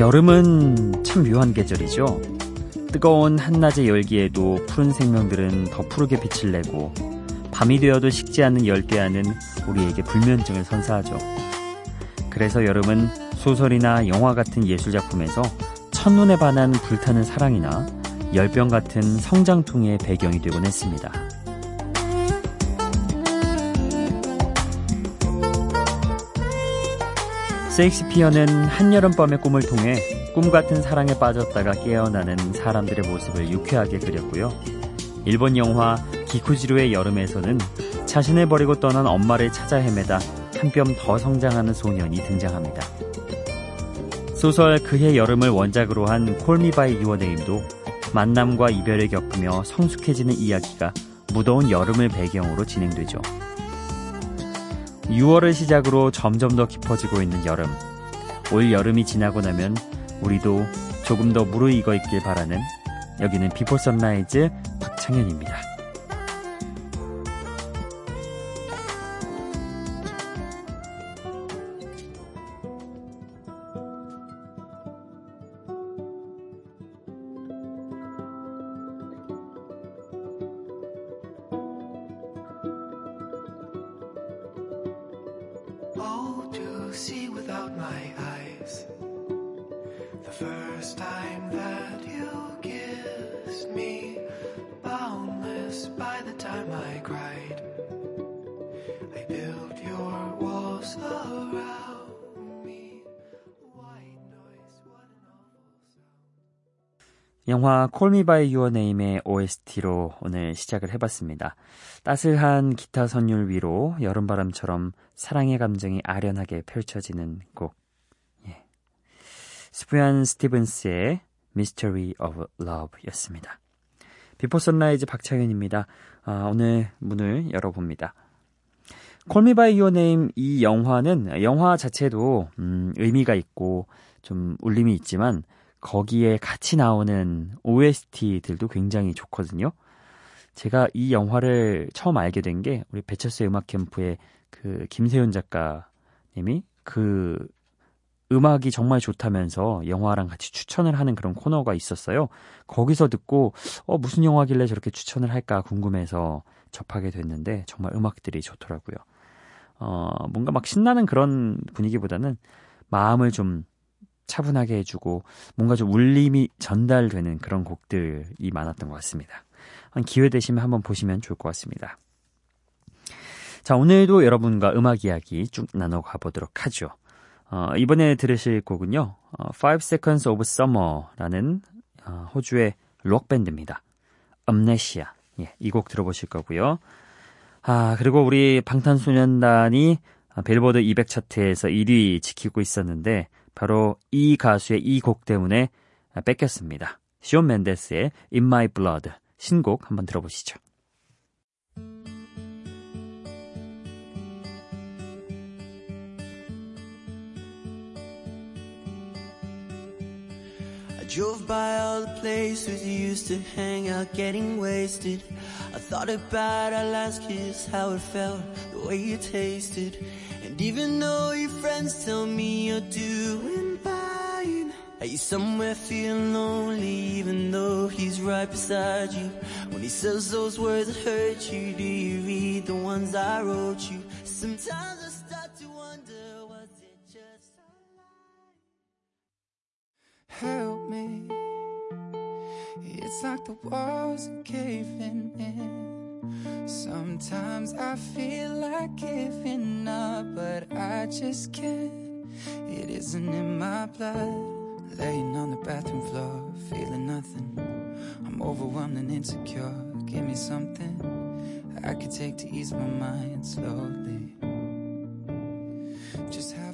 여름은 참 묘한 계절이죠. 뜨거운 한낮의 열기에도 푸른 생명들은 더 푸르게 빛을 내고 밤이 되어도 식지 않는 열대야는 우리에게 불면증을 선사하죠. 그래서 여름은 소설이나 영화 같은 예술작품에서 첫눈에 반한 불타는 사랑이나 열병 같은 성장통의 배경이 되곤 했습니다. 세익스피어는 한여름밤의 꿈을 통해 꿈 같은 사랑에 빠졌다가 깨어나는 사람들의 모습을 유쾌하게 그렸고요. 일본 영화 기쿠지루의 여름에서는 자신을 버리고 떠난 엄마를 찾아 헤매다 한 뼘 더 성장하는 소년이 등장합니다. 소설 그해 여름을 원작으로 한 콜미바이 유어네임도 만남과 이별을 겪으며 성숙해지는 이야기가 무더운 여름을 배경으로 진행되죠. 6월을 시작으로 점점 더 깊어지고 있는 여름. 올 여름이 지나고 나면 우리도 조금 더 무르익어 있길 바라는 여기는 Before Sunrise 박창현입니다. 영화 Call Me by Your Name의 OST로 오늘 시작을 해봤습니다. 따스한 기타 선율 위로 여름바람처럼 사랑의 감정이 아련하게 펼쳐지는 곡. 예. Sufjan Stevens의 Mystery of Love 였습니다. Before Sunrise 박창현입니다. 아, 오늘 문을 열어봅니다. Call Me by Your Name 이 영화는 영화 자체도 음, 의미가 있고 좀 울림이 있지만 거기에 같이 나오는 OST들도 굉장히 좋거든요. 제가 이 영화를 처음 알게 된 게 우리 배철수의 음악 캠프의 그 김세윤 작가님이 그 음악이 정말 좋다면서 영화랑 같이 추천을 하는 그런 코너가 있었어요. 거기서 듣고 어 무슨 영화길래 저렇게 추천을 할까 궁금해서 접하게 됐는데 정말 음악들이 좋더라고요. 어 뭔가 막 신나는 그런 분위기보다는 마음을 좀 차분하게 해주고 뭔가 좀 울림이 전달되는 그런 곡들이 많았던 것 같습니다. 한 기회 되시면 한번 보시면 좋을 것 같습니다. 자, 오늘도 여러분과 음악 이야기 쭉 나눠가 보도록 하죠. 어, 이번에 들으실 곡은요, 어, Five Seconds of Summer라는 어, 호주의 록 밴드입니다. 암네시아. 예, 이 곡 들어보실 거고요. 아, 그리고 우리 방탄소년단이 빌보드 200 차트에서 1위 지키고 있었는데, 바로 이 가수의 이 곡 때문에 뺏겼습니다. 시온 맨데스의 In My Blood 신곡 한번 들어보시죠. Drove by all the places you used to hang out getting wasted. I thought about our last kiss, how it felt, the way you tasted. And even though your friends tell me you're doing fine, are you somewhere feeling lonely even though he's right beside you? When he says those words that hurt you, do you read the ones I wrote you? Sometimes I Help me. It's like the walls are caving in. Sometimes I feel like giving up, but I just can't. It isn't in my blood. Laying on the bathroom floor, feeling nothing. I'm overwhelmed and insecure. Give me something I could take to ease my mind slowly. Just have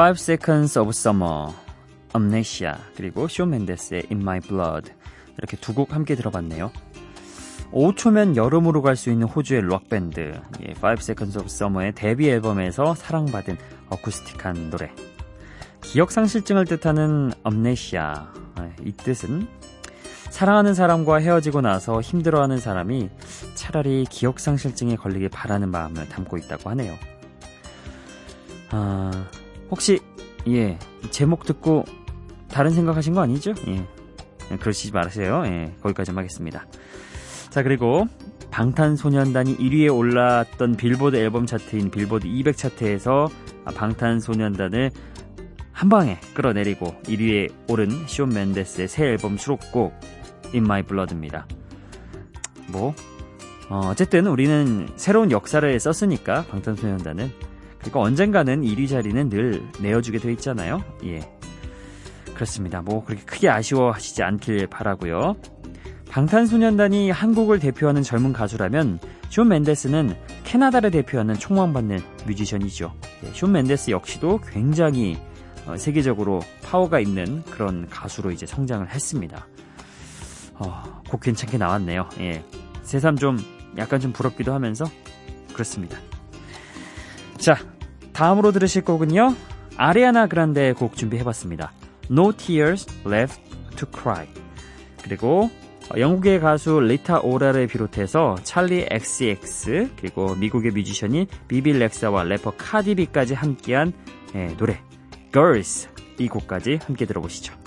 5 Seconds of Summer, Amnesia 그리고 쇼 맨데스의 In My Blood 이렇게 두 곡 함께 들어봤네요. 5초면 여름으로 갈 수 있는 호주의 록밴드 5 예, Seconds of Summer의 데뷔 앨범에서 사랑받은 어쿠스틱한 노래 기억상실증을 뜻하는 Amnesia 아, 이 뜻은 사랑하는 사람과 헤어지고 나서 힘들어하는 사람이 차라리 기억상실증에 걸리길 바라는 마음을 담고 있다고 하네요. 아, 혹시, 예, 제목 듣고 다른 생각하신 거 아니죠? 예. 그러시지 마세요. 예, 거기까지 하겠습니다. 자, 그리고 방탄소년단이 1위에 올랐던 빌보드 앨범 차트인 빌보드 200 차트에서 방탄소년단을 한 방에 끌어내리고 1위에 오른 쇼 맨데스의 새 앨범 수록곡 In My Blood입니다. 뭐 어, 쨌든 우리는 새로운 역사를 썼으니까 방탄소년단은 그리고 언젠가는 1위 자리는 늘 내어주게 돼 있잖아요. 예. 그렇습니다. 뭐 그렇게 크게 아쉬워하시지 않길 바라고요. 방탄소년단이 한국을 대표하는 젊은 가수라면 쇼 맨데스는 캐나다를 대표하는 총망받는 뮤지션이죠. 예, 쇼 맨데스 역시도 굉장히 어, 세계적으로 파워가 있는 그런 가수로 이제 성장을 했습니다. 어, 곡 괜찮게 나왔네요. 예. 새삼 좀 약간 좀 부럽기도 하면서 그렇습니다. 자, 다음으로 들으실 곡은요. 아리아나 그란데의 곡 준비해봤습니다. No Tears Left to Cry. 그리고 영국의 가수 리타 오라를 비롯해서 찰리 XX 그리고 미국의 뮤지션인 비빌 렉사와 래퍼 카디비까지 함께한 예, 노래 Girls 이 곡까지 함께 들어보시죠.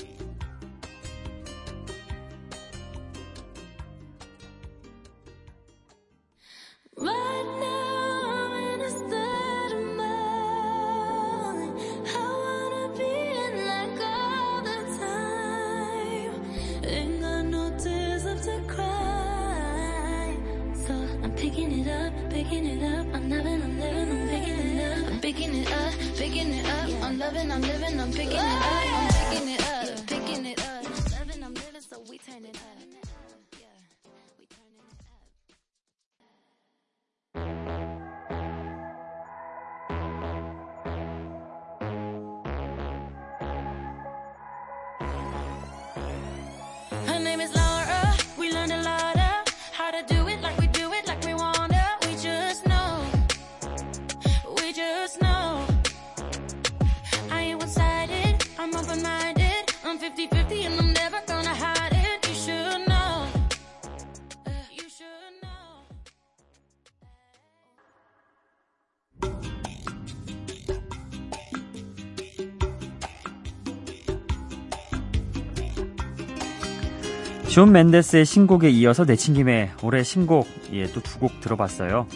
숀 멘데스의 신곡에 이어서 내친 김에 올해 신곡 예, 또 두 곡 들어봤어요.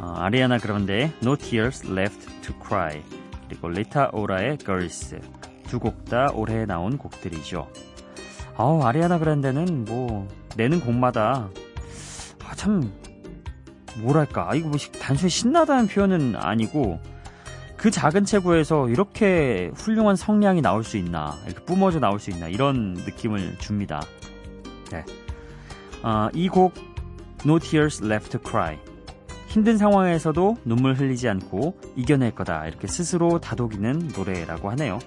어, 아리아나 그란데의 No Tears Left to Cry 그리고 리타 오라의 Girls 두 곡 다 올해 나온 곡들이죠. 아우 아리아나 그란데는 뭐 내는 곡마다 아, 참 뭐랄까 이거 뭐 단순히 신나다는 표현은 아니고 그 작은 체구에서 이렇게 훌륭한 성량이 나올 수 있나 이렇게 뿜어져 나올 수 있나 이런 느낌을 줍니다. 네. 어, 이곡 No Tears Left to Cry 힘든 상황에서도 눈물 흘리지 않고 이겨낼 거다 이렇게 스스로 다독이는 노래라고 하네요.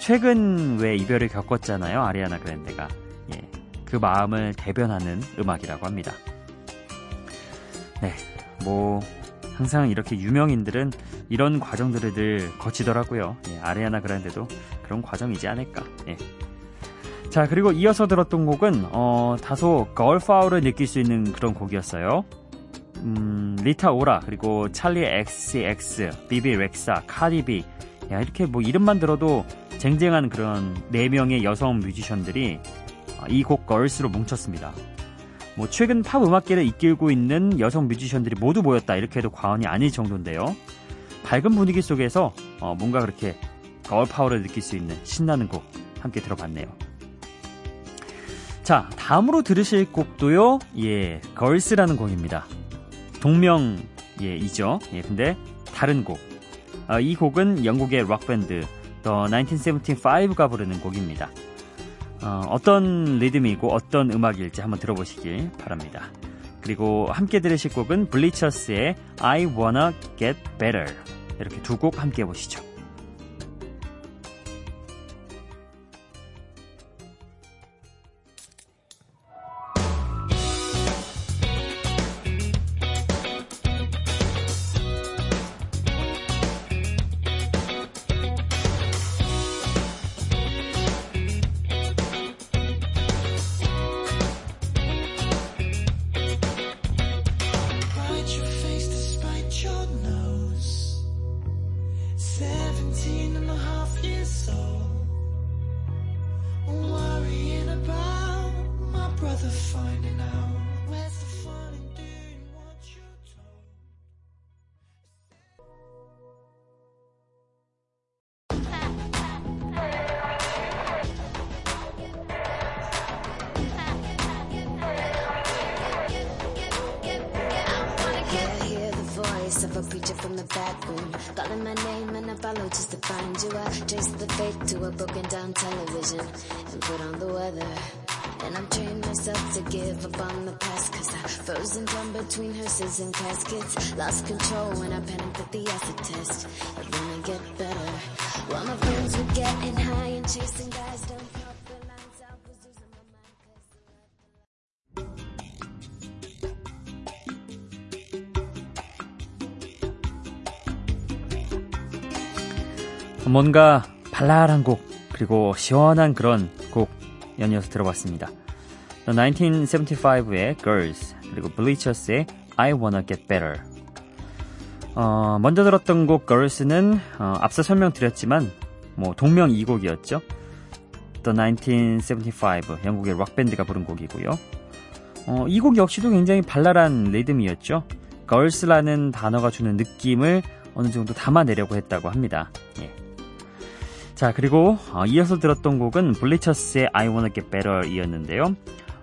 최근 왜 이별을 겪었잖아요 아리아나 그랜데가 예, 그 마음을 대변하는 음악이라고 합니다. 네, 뭐 항상 이렇게 유명인들은 이런 과정들을 늘 거치더라고요. 예, 아리아나 그란데도 그런 과정이지 않을까. 예. 자, 그리고 이어서 들었던 곡은, 어, 다소 걸파울을 느낄 수 있는 그런 곡이었어요. 음, 리타 오라, 그리고 찰리 XCX, 비비 렉사, 카디비. 야, 이렇게 뭐 이름만 들어도 쟁쟁한 그런 4명의 여성 뮤지션들이 아, 이곡 걸스로 뭉쳤습니다. 뭐 최근 팝 음악계를 이끌고 있는 여성 뮤지션들이 모두 모였다 이렇게 해도 과언이 아닐 정도인데요. 밝은 분위기 속에서 어, 뭔가 그렇게 거울 파워를 느낄 수 있는 신나는 곡 함께 들어봤네요. 자, 다음으로 들으실 곡도요, 예, 걸스라는 곡입니다. 동명, 예, 이죠. 예, 근데 다른 곡. 어, 이 곡은 영국의 락밴드, The 1975가 부르는 곡입니다. 어, 떤 리듬이고 어떤 음악일지 한번 들어보시길 바랍니다. 그리고 함께 들으실 곡은 블리처스의 I Wanna Get Better. 이렇게 두 곡 함께 해보시죠. of a preacher from the back room Calling my name and I follow just to find you. I chase the faith to a broken down television And put on the weather. And I'm trained myself to give up on the past Cause I frozen from between hearses and caskets Lost control when I panicked at the acid test It gonna get better While my friends were getting high and chasing guys I mind 뭔가 발랄한 곡 그리고 시원한 그런 곡 연이어서 들어봤습니다. The 1975의 Girls 그리고 Bleachers의 I Wanna Get Better 어, 먼저 들었던 곡 Girls는 어, 앞서 설명드렸지만 뭐 동명 이곡이었죠. The 1975 영국의 록밴드가 부른 곡이고요. 어, 이 곡 역시도 굉장히 발랄한 리듬이었죠. Girls라는 단어가 주는 느낌을 어느 정도 담아내려고 했다고 합니다. 예. 자, 그리고 어, 이어서 들었던 곡은 블리처스의 I Wanna Get Better 이었는데요.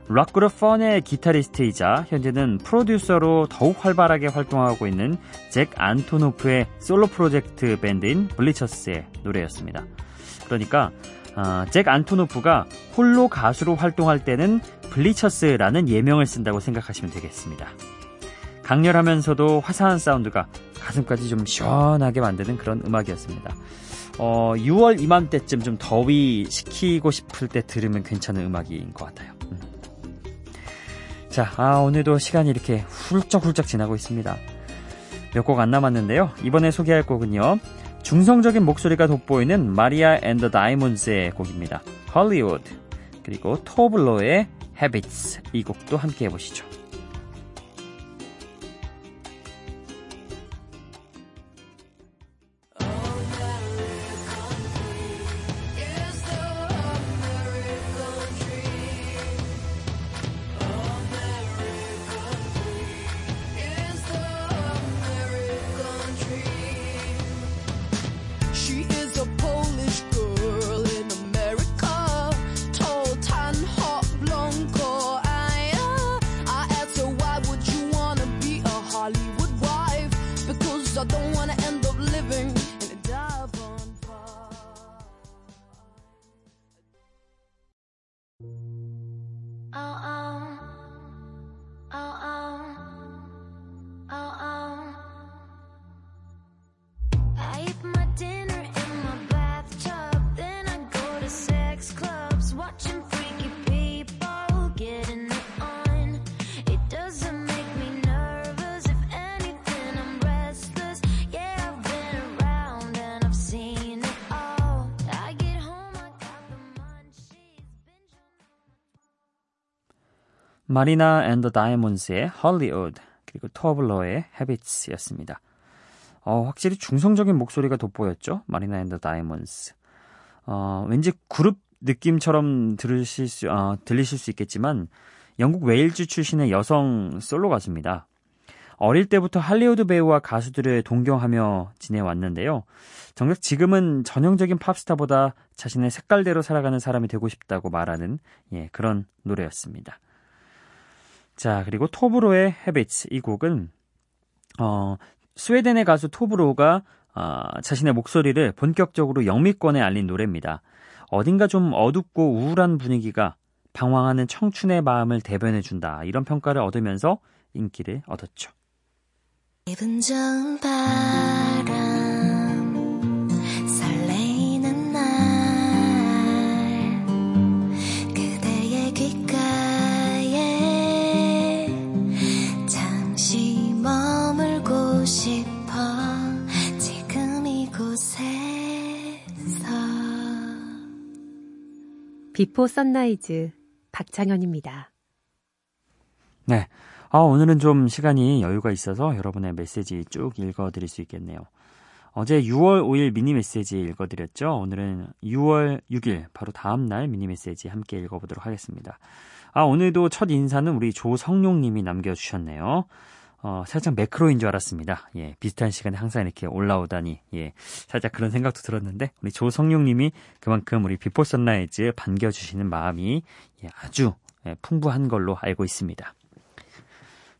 락그룹 펀의 기타리스트이자 현재는 프로듀서로 더욱 활발하게 활동하고 있는 잭 안토노프의 솔로 프로젝트 밴드인 블리처스의 노래였습니다. 그러니까 어, 잭 안토노프가 홀로 가수로 활동할 때는 블리처스라는 예명을 쓴다고 생각하시면 되겠습니다. 강렬하면서도 화사한 사운드가 가슴까지 좀 시원하게 만드는 그런 음악이었습니다. 어, 6월 이맘때쯤 좀 더위 식히고 싶을 때 들으면 괜찮은 음악인 것 같아요. 음. 자, 아, 오늘도 시간이 이렇게 훌쩍훌쩍 지나고 있습니다. 몇 곡 안 남았는데요. 이번에 소개할 곡은요. 중성적인 목소리가 돋보이는 마리아 앤더 다이몬즈의 곡입니다. 헐리우드 그리고 토블로의 Habits 이 곡도 함께 해보시죠. Marina and the Diamonds의 Hollywood 그리고 Tove Lo의 Habits였습니다. 어, 확실히 중성적인 목소리가 돋보였죠. Marina and the Diamonds. 어, 왠지 그룹 느낌처럼 들으실 수, 어, 들리실 수 있겠지만 영국 웨일즈 출신의 여성 솔로 가수입니다. 어릴 때부터 할리우드 배우와 가수들을 동경하며 지내왔는데요. 정작 지금은 전형적인 팝스타보다 자신의 색깔대로 살아가는 사람이 되고 싶다고 말하는 예, 그런 노래였습니다. 자, 그리고 토브로의 Habits 이 곡은 어, 스웨덴의 가수 토브로가 어, 자신의 목소리를 본격적으로 영미권에 알린 노래입니다. 어딘가 좀 어둡고 우울한 분위기가 방황하는 청춘의 마음을 대변해준다. 이런 평가를 얻으면서 인기를 얻었죠. Before Sunrise 박창현입니다. 네. 아, 오늘은 좀 시간이 여유가 있어서 여러분의 메시지 쭉 읽어드릴 수 있겠네요. 어제 6월 5일 미니 메시지 읽어드렸죠. 오늘은 6월 6일 바로 다음 날 미니 메시지 함께 읽어보도록 하겠습니다. 아, 오늘도 첫 인사는 우리 조성용님이 남겨주셨네요. 어, 살짝 매크로인 줄 알았습니다. 예, 비슷한 시간에 항상 이렇게 올라오다니, 예, 살짝 그런 생각도 들었는데, 우리 조성용님이 그만큼 우리 Before Sunrise 반겨주시는 마음이 예, 아주 예, 풍부한 걸로 알고 있습니다.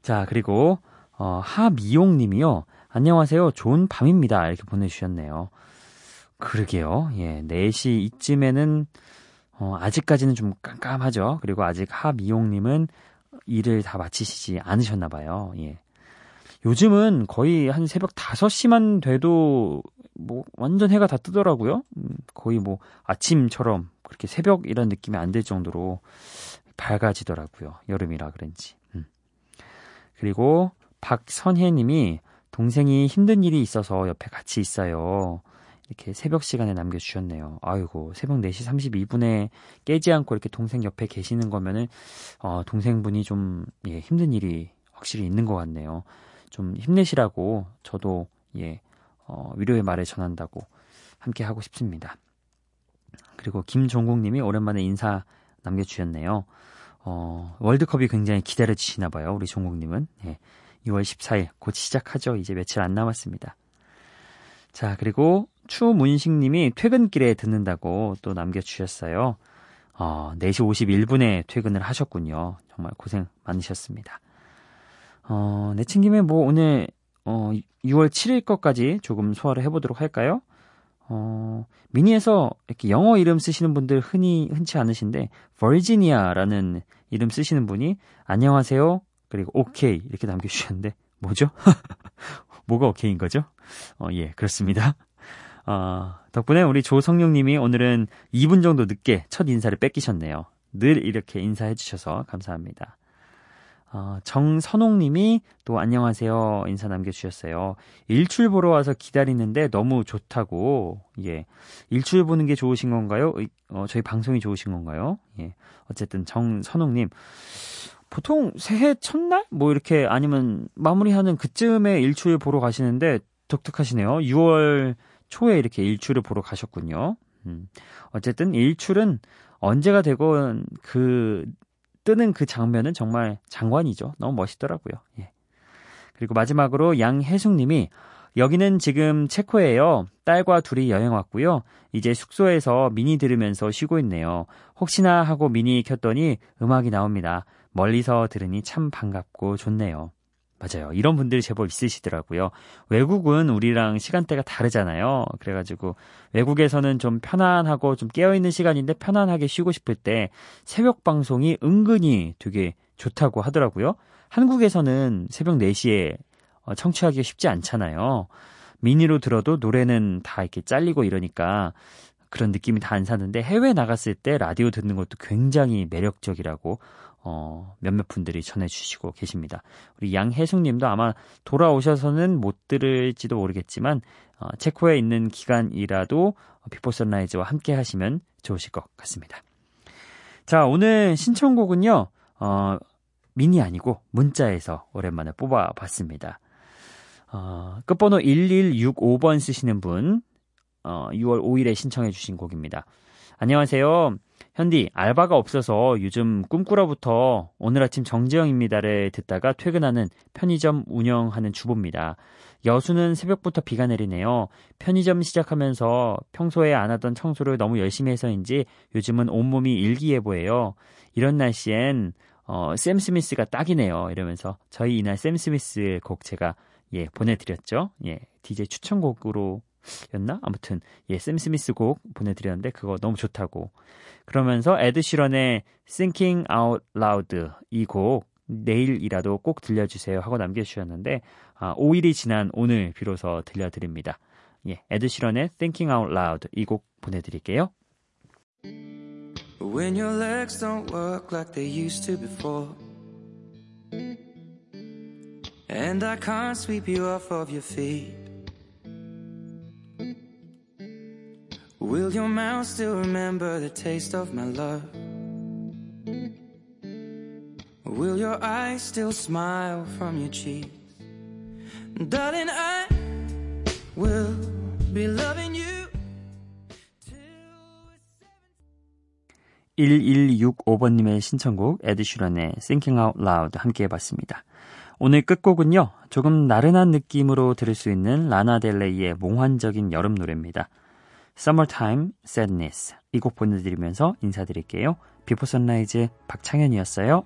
자, 그리고, 어, 하미용 님이요. 안녕하세요. 좋은 밤입니다. 이렇게 보내주셨네요. 그러게요. 예, 4시 이쯤에는, 어, 아직까지는 좀 깜깜하죠. 그리고 아직 하미용님은 일을 다 마치시지 않으셨나봐요. 예. 요즘은 거의 한 새벽 5시만 돼도 뭐 완전 해가 다 뜨더라고요. 음, 거의 뭐 아침처럼 그렇게 새벽 이런 느낌이 안 들 정도로 밝아지더라고요. 여름이라 그런지. 음. 그리고 박선혜 님이 동생이 힘든 일이 있어서 옆에 같이 있어요. 이렇게 새벽 시간에 남겨주셨네요. 아이고, 새벽 4시 32분에 깨지 않고 이렇게 동생 옆에 계시는 거면은, 어, 동생분이 좀, 예, 힘든 일이 확실히 있는 것 같네요. 좀 힘내시라고 저도, 예, 어, 위로의 말을 전한다고 함께 하고 싶습니다. 그리고 김종국님이 오랜만에 인사 남겨주셨네요. 어, 월드컵이 굉장히 기다려지시나 봐요. 우리 종국님은. 예, 2월 14일 곧 시작하죠. 이제 며칠 안 남았습니다. 자, 그리고 추문식님이 퇴근길에 듣는다고 또 남겨주셨어요. 어, 4시 51분에 퇴근을 하셨군요. 정말 고생 많으셨습니다. 어, 내친 김에 뭐 오늘 어, 6월 7일 것까지 조금 소화를 해보도록 할까요? 어, 미니에서 이렇게 영어 이름 쓰시는 분들 흔히, 흔치 않으신데, 버지니아라는 이름 쓰시는 분이, 안녕하세요. 그리고 오케이. 이렇게 남겨주셨는데, 뭐죠? 뭐가 오케이인 거죠? 어, 예, 그렇습니다. 어, 덕분에 우리 조성룡 님이 오늘은 2분 정도 늦게 첫 인사를 뺏기셨네요. 늘 이렇게 인사해 주셔서 감사합니다. 어, 정선홍 님이 또 안녕하세요 인사 남겨주셨어요. 일출 보러 와서 기다리는데 너무 좋다고, 예. 일출 보는 게 좋으신 건가요? 어, 저희 방송이 좋으신 건가요? 예. 어쨌든 정선홍 님. 보통 새해 첫날? 뭐 이렇게 아니면 마무리하는 그쯤에 일출 보러 가시는데 독특하시네요. 6월 초에 이렇게 일출을 보러 가셨군요. 음. 어쨌든 일출은 언제가 되건 그 뜨는 그 장면은 정말 장관이죠. 너무 멋있더라고요. 예. 그리고 마지막으로 양혜숙님이 여기는 지금 체코예요. 딸과 둘이 여행 왔고요. 이제 숙소에서 미니 들으면서 쉬고 있네요. 혹시나 하고 미니 켰더니 음악이 나옵니다. 멀리서 들으니 참 반갑고 좋네요. 맞아요. 이런 분들이 제법 있으시더라고요. 외국은 우리랑 시간대가 다르잖아요. 그래가지고 외국에서는 좀 편안하고 좀 깨어있는 시간인데 편안하게 쉬고 싶을 때 새벽 방송이 은근히 되게 좋다고 하더라고요. 한국에서는 새벽 4시에 어, 청취하기가 쉽지 않잖아요. 미니로 들어도 노래는 다 이렇게 잘리고 이러니까 그런 느낌이 다 안 사는데 해외 나갔을 때 라디오 듣는 것도 굉장히 매력적이라고 어, 몇몇 분들이 전해주시고 계십니다. 우리 양혜숙님도 아마 돌아오셔서는 못 들을지도 모르겠지만 어, 체코에 있는 기간이라도 Before Sunrise와 함께 하시면 좋으실 것 같습니다. 자, 오늘 신청곡은요, 어, 미니 아니고 문자에서 오랜만에 뽑아봤습니다. 어, 끝번호 1165번 쓰시는 분, 어, 6월 5일에 신청해 주신 곡입니다. 안녕하세요. 현디, 알바가 없어서 요즘 꿈꾸라부터 오늘 아침 정지영입니다를 듣다가 퇴근하는 편의점 운영하는 주부입니다. 여수는 새벽부터 비가 내리네요. 편의점 시작하면서 평소에 안 하던 청소를 너무 열심히 해서인지 요즘은 온몸이 일기예보예요. 이런 날씨엔 어, 샘 스미스가 딱이네요. 이러면서 저희 이날 샘 스미스 곡 제가 예, 보내드렸죠. 예, DJ 추천곡으로 였나? 아무튼 예, 샘 스미스 곡 보내드렸는데 그거 너무 좋다고. 그러면서 에드 시런의 Thinking Out Loud 이 곡 내일이라도 꼭 들려주세요 하고 남겨주셨는데 아, 5일이 지난 오늘 비로소 들려드립니다. 예, 에드 시런의 Thinking Out Loud 이 곡 보내드릴게요. When your legs don't work like they used to before And I can't sweep you off of your feet Will your mouth still remember the taste of my love? Will your eyes still smile from your cheeks? Darling, I will be loving you. 1165번님의 신청곡 에드슈런의 Thinking Out Loud 함께 해봤습니다. 오늘 끝곡은요, 조금 나른한 느낌으로 들을 수 있는 라나델레이의 몽환적인 여름 노래입니다. Summertime Sadness 이 곡 보내드리면서 인사드릴게요. 비포 선라이즈 박창현이었어요.